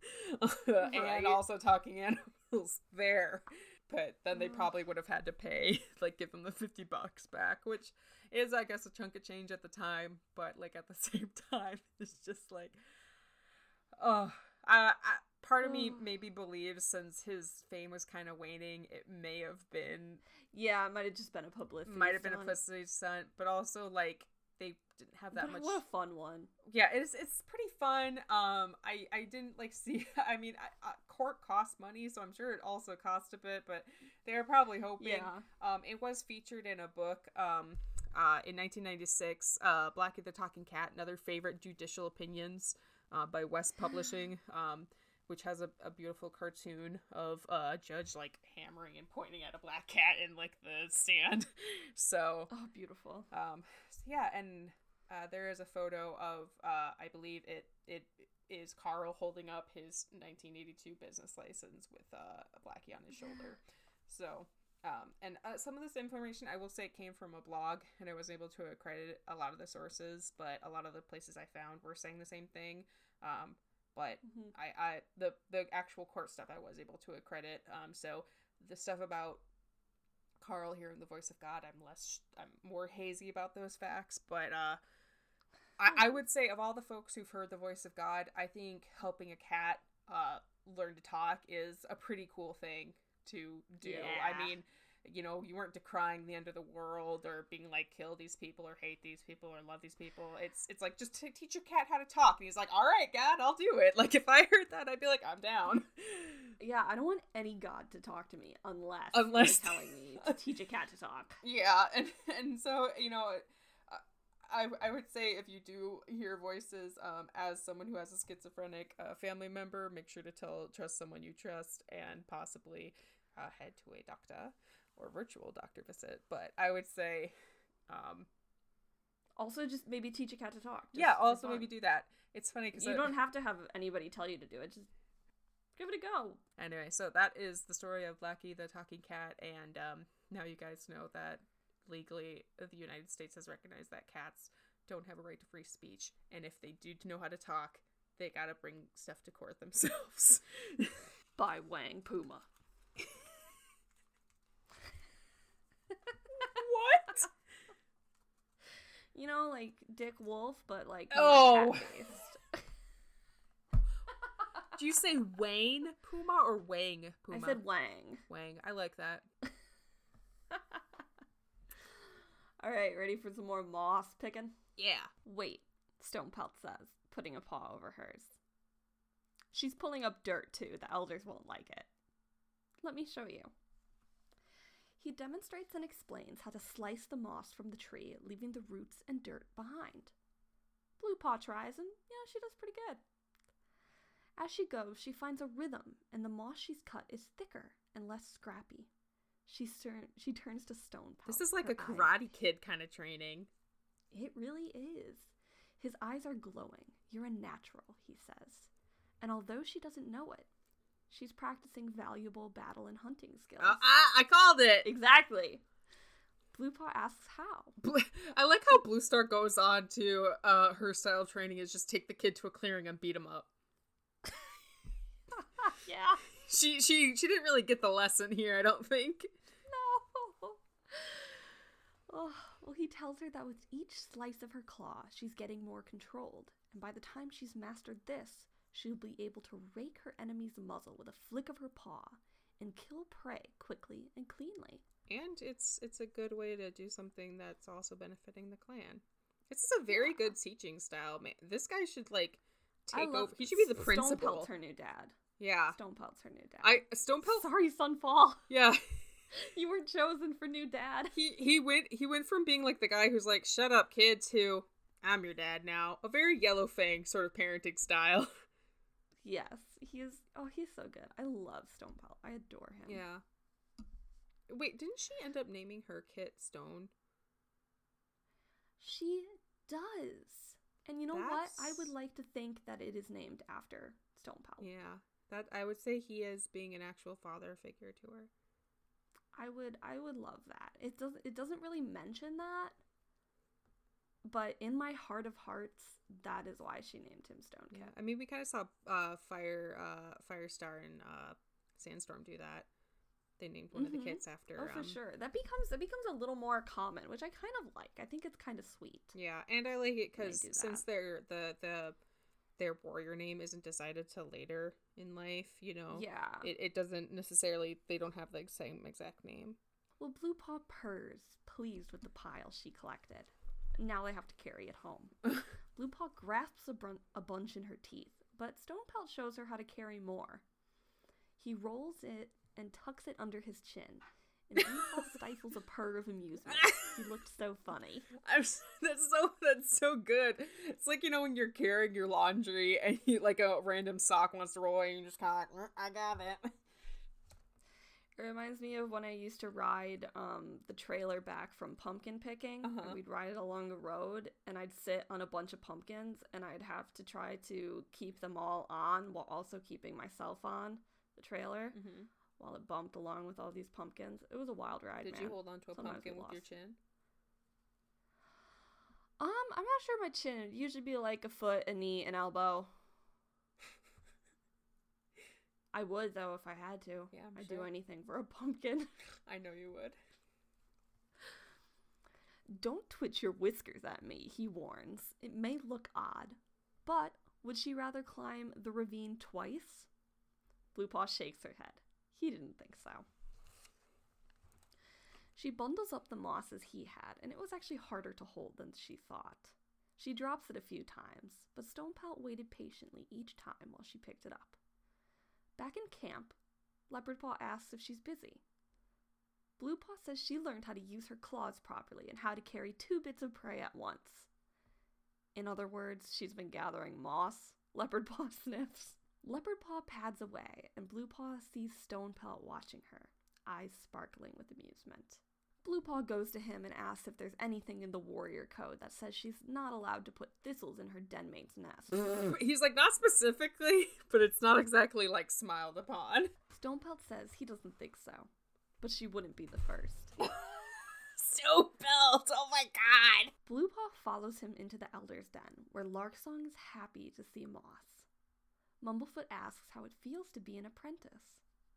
Right. and also talking animals there. But then they mm-hmm. probably would have had to pay, like, give them the 50 bucks back, which is, I guess, a chunk of change at the time, but, like, at the same time, it's just like, oh, I, I, part of me maybe believes since his fame was kind of waning, it may have been, Yeah, it might have just been a publicity. might have been a stunt. publicity stunt, but also, like, they didn't have that But much What a fun one. yeah it's it's pretty fun um i i didn't like see i mean I, uh, court costs money so i'm sure it also cost a bit but they were probably hoping Yeah. um it was featured in a book um uh in 1996 uh blackie the talking cat another favorite judicial opinions uh by west publishing um which has a, a beautiful cartoon of uh, judge like hammering and pointing at a black cat in like the sand so Oh, beautiful. um, so yeah, and uh, there is a photo of uh, I believe it it is Carl holding up his 1982 business license with uh, a blackie on his shoulder. So, um, and uh, some of this information I will say it came from a blog, and I was able to accredit a lot of the sources, but a lot of the places I found were saying the same thing. Um, but Mhm. I, I the the actual court stuff I was able to accredit. Um, so the stuff about Carl hearing the voice of God, I'm less, I'm more hazy about those facts. But uh, I, I would say of all the folks who've heard the voice of God, I think helping a cat uh learn to talk is a pretty cool thing to do. I mean. You know, you weren't decrying the end of the world or being like, kill these people or hate these people or love these people. It's it's like just to teach your cat how to talk. And he's like, all right, God, I'll do it. Like if I heard that, I'd be like, I'm down. Yeah, I don't want any god to talk to me unless Unless- telling me to teach a cat to talk. Yeah, and and so you know, I I would say if you do hear voices, um, as someone who has a schizophrenic uh, family member, make sure to tell trust someone you trust, and possibly uh, head to a doctor or virtual doctor visit. But I would say, um, Also, just maybe teach a cat to talk. just yeah, also maybe do that. It's funny because You don't have to have anybody tell you to do it. Just give it a go. Anyway, so that is the story of Blackie the talking cat, and um, now you guys know that legally the United States has recognized that cats don't have a right to free speech, and if they do know how to talk, they gotta bring stuff to court themselves. By Wang Puma. what? You know, like Dick Wolf, but like Oh. Do you say Wayne Puma or Wang Puma? I said Wang. Wang. I like that. All right, ready for some more moss picking? Yeah. Wait, Stonepelt says, putting a paw over hers. She's pulling up dirt too. The elders won't like it. Let me show you. He demonstrates and explains how to slice the moss from the tree, leaving the roots and dirt behind. Blue Paw tries, and yeah, she does pretty good. As she goes, she finds a rhythm, and the moss she's cut is thicker and less scrappy. She, turn- she turns to Stonepelt. This is like a eyes- Karate Kid kind of training. it really is. His eyes are glowing. You're a natural, he says. And although she doesn't know it, she's practicing valuable battle and hunting skills. Uh, I, I called it. exactly. Blue Paw asks how. I like how Blue Star goes on to uh, her style of training is just take the kid to a clearing and beat him up. yeah. She she she didn't really get the lesson here, I don't think. No. Oh, well, he tells her that with each slice of her claw, she's getting more controlled. And by the time she's mastered this, she'll be able to rake her enemy's muzzle with a flick of her paw and kill prey quickly and cleanly. And it's it's a good way to do something that's also benefiting the clan. This is a very good teaching style, man. This guy should like take over. He should be the S- principal. Stonepelt's her new dad. Yeah. Stonepelt's her new dad. I Stonepelt Sorry, Sunfall. Yeah. You were chosen for new dad. He he went he went from being like the guy who's like, Shut up, kid, to I'm your dad now. A very Yellowfang sort of parenting style. Yes, he is. Oh, he's so good. I love Stone Stonepelt. I adore him. Yeah. Wait, didn't she end up naming her kit Stone? She does. And you know what? I would like to think that it is named after Stone Stonepelt. Yeah. That I would say he is being an actual father figure to her. I would I would love that. It doesn't it doesn't really mention that. But in my heart of hearts, that is why she named him Stone Yeah. I mean we kinda saw uh Fire uh Firestar and uh Sandstorm do that. they named one of Mhm. the kids after. Oh, for um, sure. That becomes that becomes a little more common, which I kind of like. I think it's kind of sweet. Yeah, and I like it because since their the the their warrior name isn't decided till later in life, you know, Yeah. it, it doesn't necessarily they don't have the same exact name. Well, Blue Paw purrs, pleased with the pile she collected. Now they have to carry it home. Blue Paw grasps a, brun- a bunch in her teeth, but Stone Pelt shows her how to carry more. He rolls it and tucks it under his chin, and Blue Paw stifles a purr of amusement. He looked so funny. I'm, that's so that's so good. It's like you know when you're carrying your laundry and you like a random sock wants to roll away, and you're just kind of like, "Mm, I got it. It reminds me of when I used to ride um, the trailer back from pumpkin picking. and Uh-huh. We'd ride it along the road, and I'd sit on a bunch of pumpkins, and I'd have to try to keep them all on while also keeping myself on the trailer while it bumped along with all these pumpkins. It was a wild ride, Did man. you hold on to a Sometimes pumpkin with your chin? Um, I'm not sure my chin. It'd usually be like a foot, a knee, an elbow. I would though if I had to. Yeah, I'm I'd sure. do anything for a pumpkin. I know you would. Don't twitch your whiskers at me, he warns. It may look odd, but would she rather climb the ravine twice? Blue Paw shakes her head. He didn't think so. She bundles up the mosses he had, and it was actually harder to hold than she thought. She drops it a few times, but Stonepelt waited patiently each time while she picked it up. Back in camp, Leopard Paw asks if she's busy. Blue Paw says she learned how to use her claws properly and how to carry two bits of prey at once. In other words, she's been gathering moss. Leopard Paw sniffs. Leopard Paw pads away, and Blue Paw sees Stone Pelt watching her, eyes sparkling with amusement. Blue Paw goes to him and asks if there's anything in the warrior code that says she's not allowed to put thistles in her denmate's nest. He's like not specifically, but it's not exactly like smiled upon. Stonepelt says he doesn't think so, but she wouldn't be the first. So belt. Oh my god. Blue Paw follows him into the Elder's Den, where Larksong is happy to see Moss. Mumblefoot asks how it feels to be an apprentice.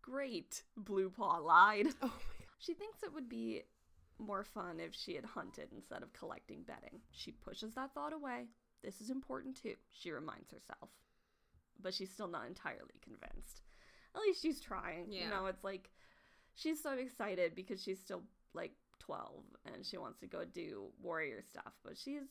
Great, Blue Paw lied. Oh my. She thinks it would be more fun if she had hunted instead of collecting bedding. She pushes that thought away. This is important too, she reminds herself. But she's still not entirely convinced. At least she's trying. Yeah. You know, it's like she's so excited because she's still like 12 and she wants to go do warrior stuff, but she's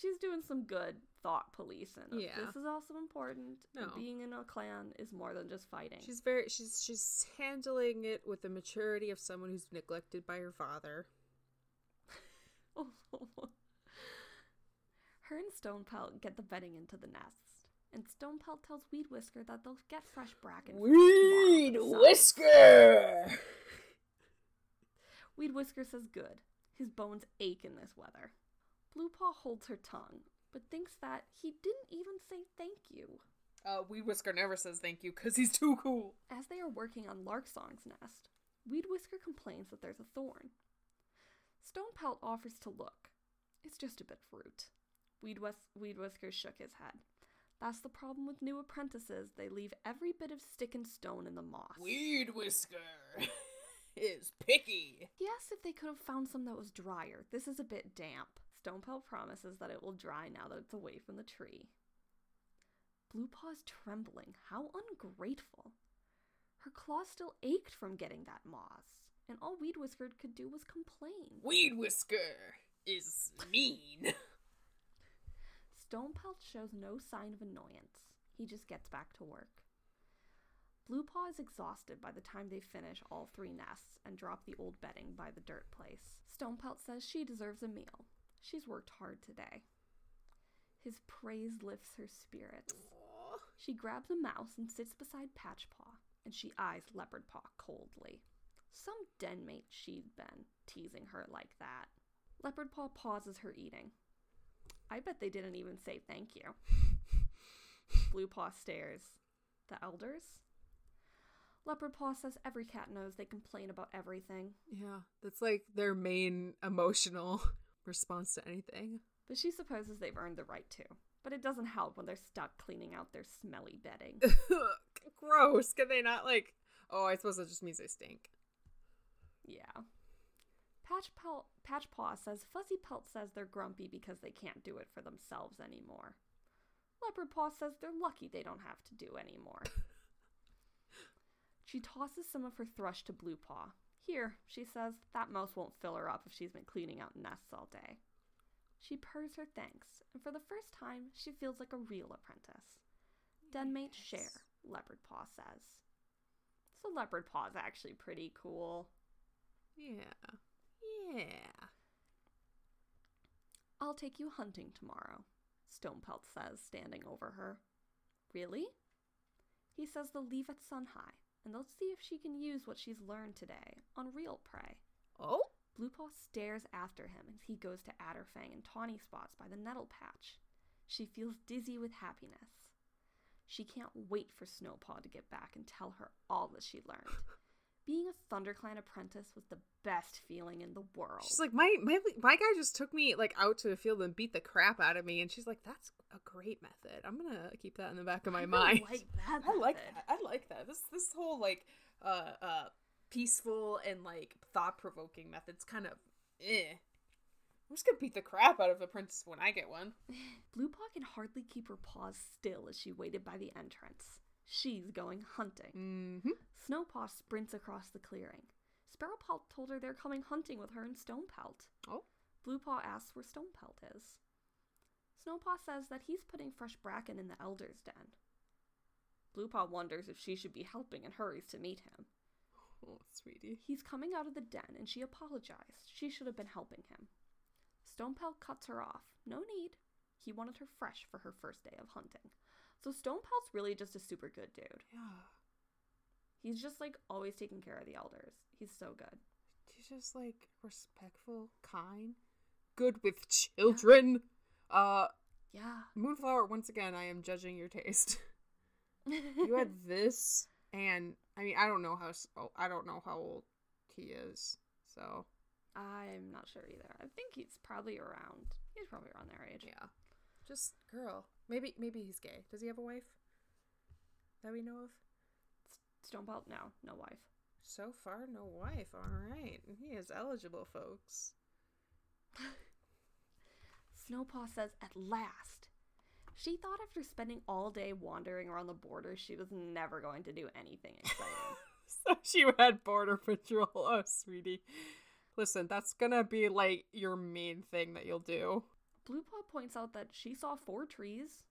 she's doing some good thought policing. Yeah. this is also important. No. Being in a clan is more than just fighting. She's very she's she's handling it with the maturity of someone who's neglected by her father. Her and Stonepelt get the bedding into the nest. and Stonepelt tells Weed Whisker that they'll get fresh bracken. for tomorrow for the sun. whisker. Weed Whisker says good. His bones ache in this weather. Blue holds her tongue, but thinks that he didn't even say thank you. Uh, Weed Whisker never says thank you because he's too cool. As they are working on Larksong's nest, Weed Whisker complains that there's a thorn. Stonepelt offers to look. It's just a bit of root. Weed, Whis- Weed Whisker shook his head. That's the problem with new apprentices. They leave every bit of stick and stone in the moss. Weed Whisker is picky. He asked if they could have found some that was drier. This is a bit damp. Stonepelt promises that it will dry now that it's away from the tree. Blue Paw is trembling. How ungrateful. Her claws still ached from getting that moss, and all Weed Whisker could do was complain. Weed Whisker is mean. Stonepelt shows no sign of annoyance. He just gets back to work. Blue Paw is exhausted by the time they finish all three nests and drop the old bedding by the dirt place. Stonepelt says she deserves a meal. She's worked hard today. His praise lifts her spirits. She grabs a mouse and sits beside Patchpaw, and she eyes Leopard Paw coldly. Some denmate she'd been, teasing her like that. Leopard Paw pauses her eating. I bet they didn't even say thank you. Blue Paw stares. The elders? Leopard Paw says every cat knows they complain about everything, Yeah, that's like their main emotional response to anything. but she supposes they've earned the right to. But it doesn't help when they're stuck cleaning out their smelly bedding. Gross. Can they not like? Oh, I suppose that just means they stink. Yeah. Patch Pelt, Patchpaw says Fuzzy Pelt says they're grumpy because they can't do it for themselves anymore. Leopard Paw says they're lucky they don't have to do anymore. she tosses some of her thrush to Blue Paw. Here, she says, that mouse won't fill her up if she's been cleaning out nests all day. She purrs her thanks, and for the first time, she feels like a real apprentice. Denmates Yes. share, Leopard Paw says. So Leopard Paw's actually pretty cool. Yeah. Yeah. I'll take you hunting tomorrow, Stonepelt says, standing over her. Really? He says they'll leave at sun high, and they'll see if she can use what she's learned today on real prey. Oh? Bluepaw stares after him as he goes to Adderfang and Tawnyspots by the nettle patch. She feels dizzy with happiness. She can't wait for Snowpaw to get back and tell her all that she learned. Being a ThunderClan apprentice was the best feeling in the world. She's like, my, my my guy just took me like out to the field and beat the crap out of me, and she's like, that's a great method. I'm gonna keep that in the back of my I mind. like that. I like that. I like that. This this whole like uh uh peaceful and like thought provoking methods kind of eh. I'm just gonna beat the crap out of the princess when I get one. Bluepaw can hardly keep her paws still as she waited by the entrance. She's going hunting. Mm-hmm. Snowpaw sprints across the clearing. Sparrowpelt told her they're coming hunting with her and Stonepelt. Oh. Bluepaw asks where Stonepelt is. Snowpaw says that he's putting fresh bracken in the Elder's den. Bluepaw wonders if she should be helping and hurries to meet him. Oh, sweetie. He's coming out of the den and she apologized. She should have been helping him. Stonepelt cuts her off. No need. He wanted her fresh for her first day of hunting. So Stonepelt's really just a super good dude. Yeah. He's just like always taking care of the elders. He's so good. He's just like respectful, kind, good with children. Uh Yeah. Moonflower, once again, I am judging your taste. you had this and I mean I don't know how oh, I don't know how old he is. So, I'm not sure either. I think he's probably around. He's probably around their age. yeah. Just girl. Maybe maybe he's gay. Does he have a wife? That we know of? Stonepelt, no, no wife. So far, no wife. All right. He is eligible, folks. Snowpaw says at last. She thought after spending all day wandering around the border, she was never going to do anything exciting. so she had border patrol. Oh, sweetie. Listen, that's gonna be like your main thing that you'll do. Bluepaw points out that she saw four trees.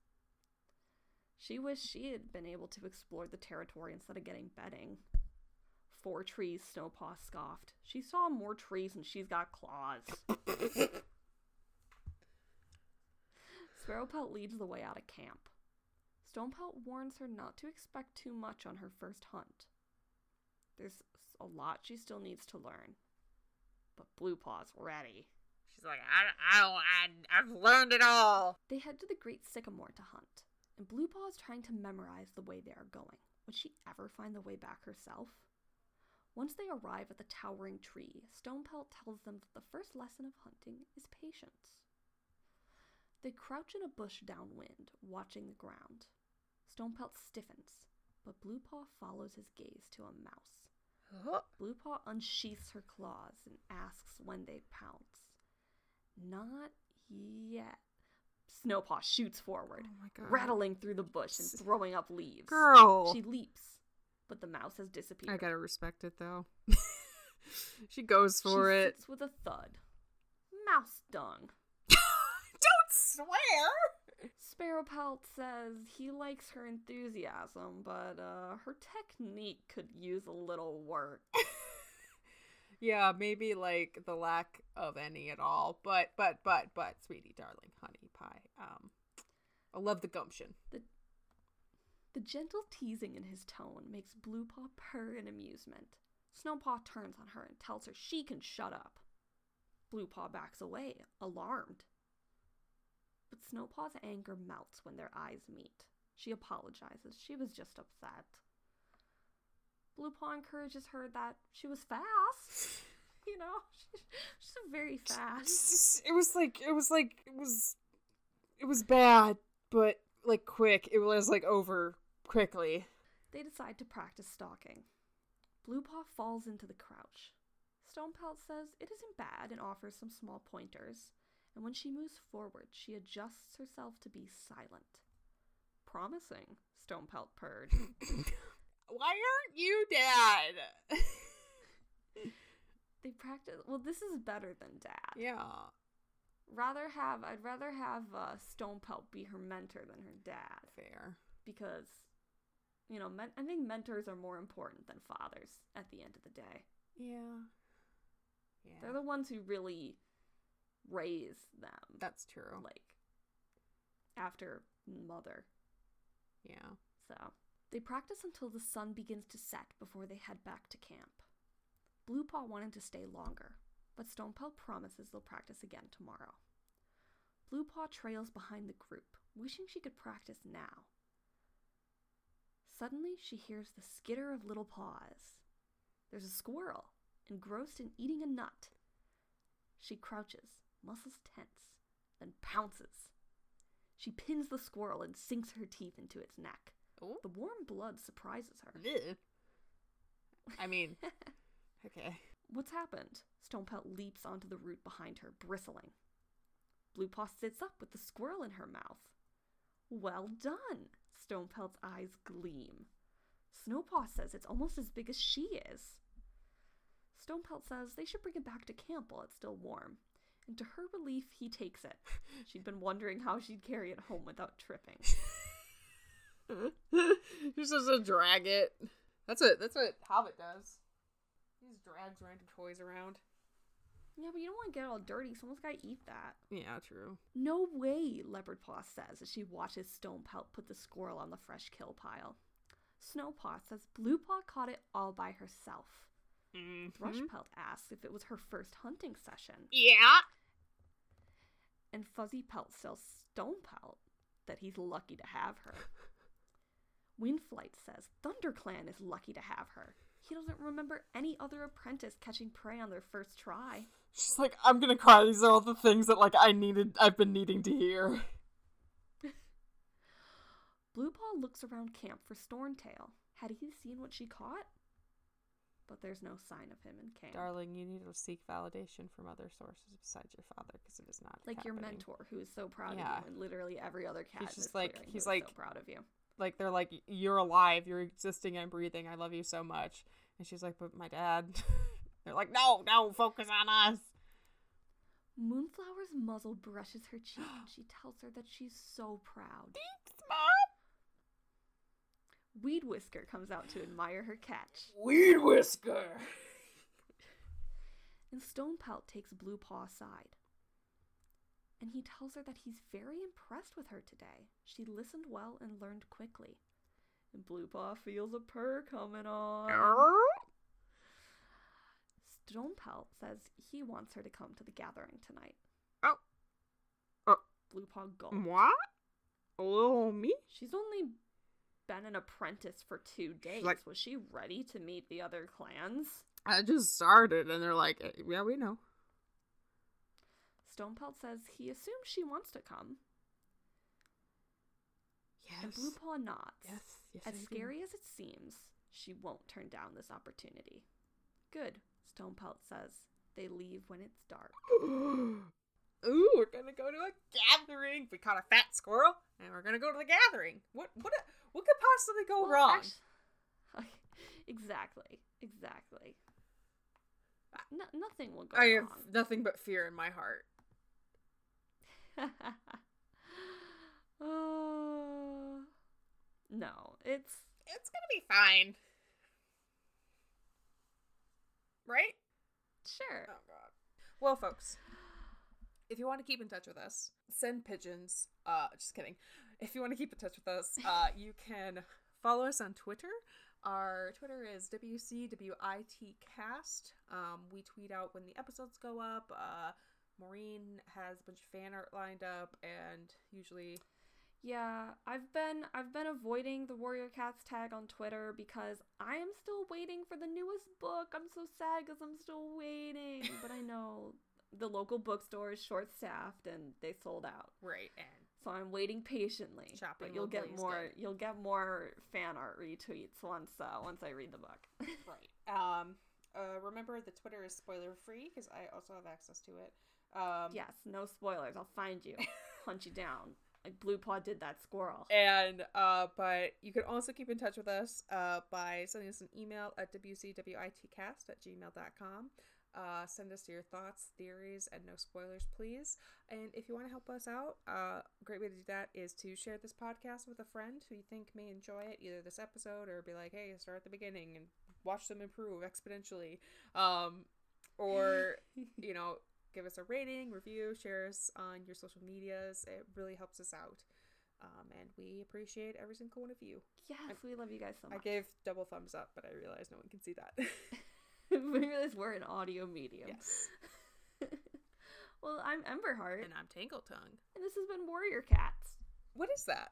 She wished she had been able to explore the territory instead of getting bedding. Four trees, Snowpaw scoffed. She saw more trees and she's got claws. Sparrowpelt leads the way out of camp. Stonepelt warns her not to expect too much on her first hunt. There's a lot she still needs to learn. But Bluepaw's ready. She's like, I, I don't, I, I've learned it all. They head to the Great Sycamore to hunt, and Bluepaw is trying to memorize the way they are going. Would she ever find the way back herself? Once they arrive at the towering tree, Stonepelt tells them that the first lesson of hunting is patience. They crouch in a bush downwind, watching the ground. Stonepelt stiffens, but Bluepaw follows his gaze to a mouse. Oh, Bluepaw unsheaths her claws and asks when they pounce. Not yet. Snowpaw shoots forward, Oh rattling through the bush and throwing up leaves. Girl. She leaps, but the mouse has disappeared. I gotta respect it though. she goes for she it. sits with a thud. Mouse dung. Don't swear. Sparrowpelt says he likes her enthusiasm, but uh, her technique could use a little work. Yeah, maybe like the lack of any at all. But but but but sweetie darling honey pie. Um I love the gumption. The the gentle teasing in his tone makes Bluepaw purr in amusement. Snowpaw turns on her and tells her she can shut up. Bluepaw backs away, alarmed. But Snowpaw's anger melts when their eyes meet. She apologizes. She was just upset. Bluepaw encourages her that she was fast. You know, she's very fast. It was like it was like it was it was bad, but like quick. It was like over quickly. They decide to practice stalking. Bluepaw falls into the crouch. Stonepelt says it isn't bad and offers some small pointers, and when she moves forward, she adjusts herself to be silent. Promising, Stonepelt purred. Why aren't you dad? they practice. Well, this is better than dad. yeah. Rather have I'd rather have uh, Stonepelt be her mentor than her dad Fair. because, you know, men- I think mentors are more important than fathers at the end of the day. Yeah. Yeah. They're the ones who really raise them. That's true. like after mother. yeah. So they practice until the sun begins to set before they head back to camp. Bluepaw wanted to stay longer, but Stonepelt promises they'll practice again tomorrow. Bluepaw trails behind the group, wishing she could practice now. Suddenly, she hears the skitter of little paws. There's a squirrel, engrossed in eating a nut. She crouches, muscles tense, then pounces. She pins the squirrel and sinks her teeth into its neck. Oh. The warm blood surprises her. I mean, okay. What's happened? Stonepelt leaps onto the root behind her, bristling. Bluepaw sits up with the squirrel in her mouth. Well done! Stonepelt's eyes gleam. Snowpaw says it's almost as big as she is. Stonepelt says they should bring it back to camp while it's still warm. And to her relief, he takes it. She'd been wondering how she'd carry it home without tripping. Supposed to drag it. That's what that's what Hobbit does. He just drags random toys around. Yeah, but you don't want to get all dirty. Someone's got to eat that. Yeah, true. No way, Leopardpaw says as she watches Stonepelt put the squirrel on the fresh kill pile. Snowpaw says Bluepaw caught it all by herself. Mm-hmm. Thrushpelt asks if it was her first hunting session, Yeah. and Fuzzy Pelt tells Stonepelt that he's lucky to have her. Windflight says ThunderClan is lucky to have her. He doesn't remember any other apprentice catching prey on their first try. She's like, I'm gonna cry. These are all the things that like I needed. I've been needing to hear. Bluepaw looks around camp for Stormtail. Had he seen what she caught? But there's no sign of him in camp. Darling, you need to seek validation from other sources besides your father because it is not like your mentor, who is so proud Yeah. of you, and literally every other cat He's is just like- he's like- so proud of you. Like they're like, you're alive. You're existing and breathing. I love you so much. And she's like, but my dad. they're like, no, no, focus on us. Moonflower's muzzle brushes her cheek, and she tells her that she's so proud. Thanks, mom. Weed Whisker comes out to admire her catch, Weed whisker. and Stonepelt takes Bluepaw aside. And he tells her that he's very impressed with her today. She listened well and learned quickly. And Bluepaw feels a purr coming on. Stonepelt says he wants her to come to the gathering tonight. Oh. Oh. Bluepaw gulped. What? Oh, me? She's only been an apprentice for two days. like- Was she ready to meet the other clans? I just started, and they're like, "Eh, yeah, we know. Stonepelt says he assumes she wants to come, Yes. and Bluepaw nods. Yes. Yes. As I do. scary as it seems, she won't turn down this opportunity. Good, Stonepelt says. They leave when it's dark. Ooh, we're gonna go to a gathering. We caught a fat squirrel, and we're gonna go to the gathering. What? What? What could possibly go Well, wrong? actu- exactly, exactly. Uh, no, nothing will go I have nothing but fear in my heart. Uh, no, it's It's gonna be fine, right? sure. Oh god. Well, folks, if you want to keep in touch with us, send pigeons. Uh, just kidding. If you want to keep in touch with us, uh, you can follow us on Twitter. Our Twitter is WCWITcast. Um, we tweet out when the episodes go up. Uh, Maureen has a bunch of fan art lined up, and usually, Yeah, I've been I've been avoiding the Warrior Cats tag on Twitter because I am still waiting for the newest book. I'm so sad because I'm still waiting, but I know the local bookstore is short staffed and they sold out. right, and So I'm waiting patiently. Shopping but you'll get more good. you'll get more fan art retweets once uh, once I read the book. right. Um, Uh, remember, the Twitter is spoiler free because I also have access to it. Um, yes, no spoilers. I'll find you, hunt you down, like Blue Paw did that squirrel. And uh, but you can also keep in touch with us uh, by sending us an email at wcwitcast at gmail.com. Uh, send us your thoughts, theories, and no spoilers, please. And if you want to help us out, uh, a great way to do that is to share this podcast with a friend who you think may enjoy it, either this episode or be like, hey, start at the beginning and watch them improve exponentially. Um, or, you know, give us a rating, review, share us on your social medias. It really helps us out. Um, and we appreciate every single one of you. Yes, we love you guys so much. I gave double thumbs up, but I realized no one can see that. we realize we're an audio medium. yes. well, I'm Emberheart, And I'm Tangle Tongue. and this has been Warrior Cats. What is that?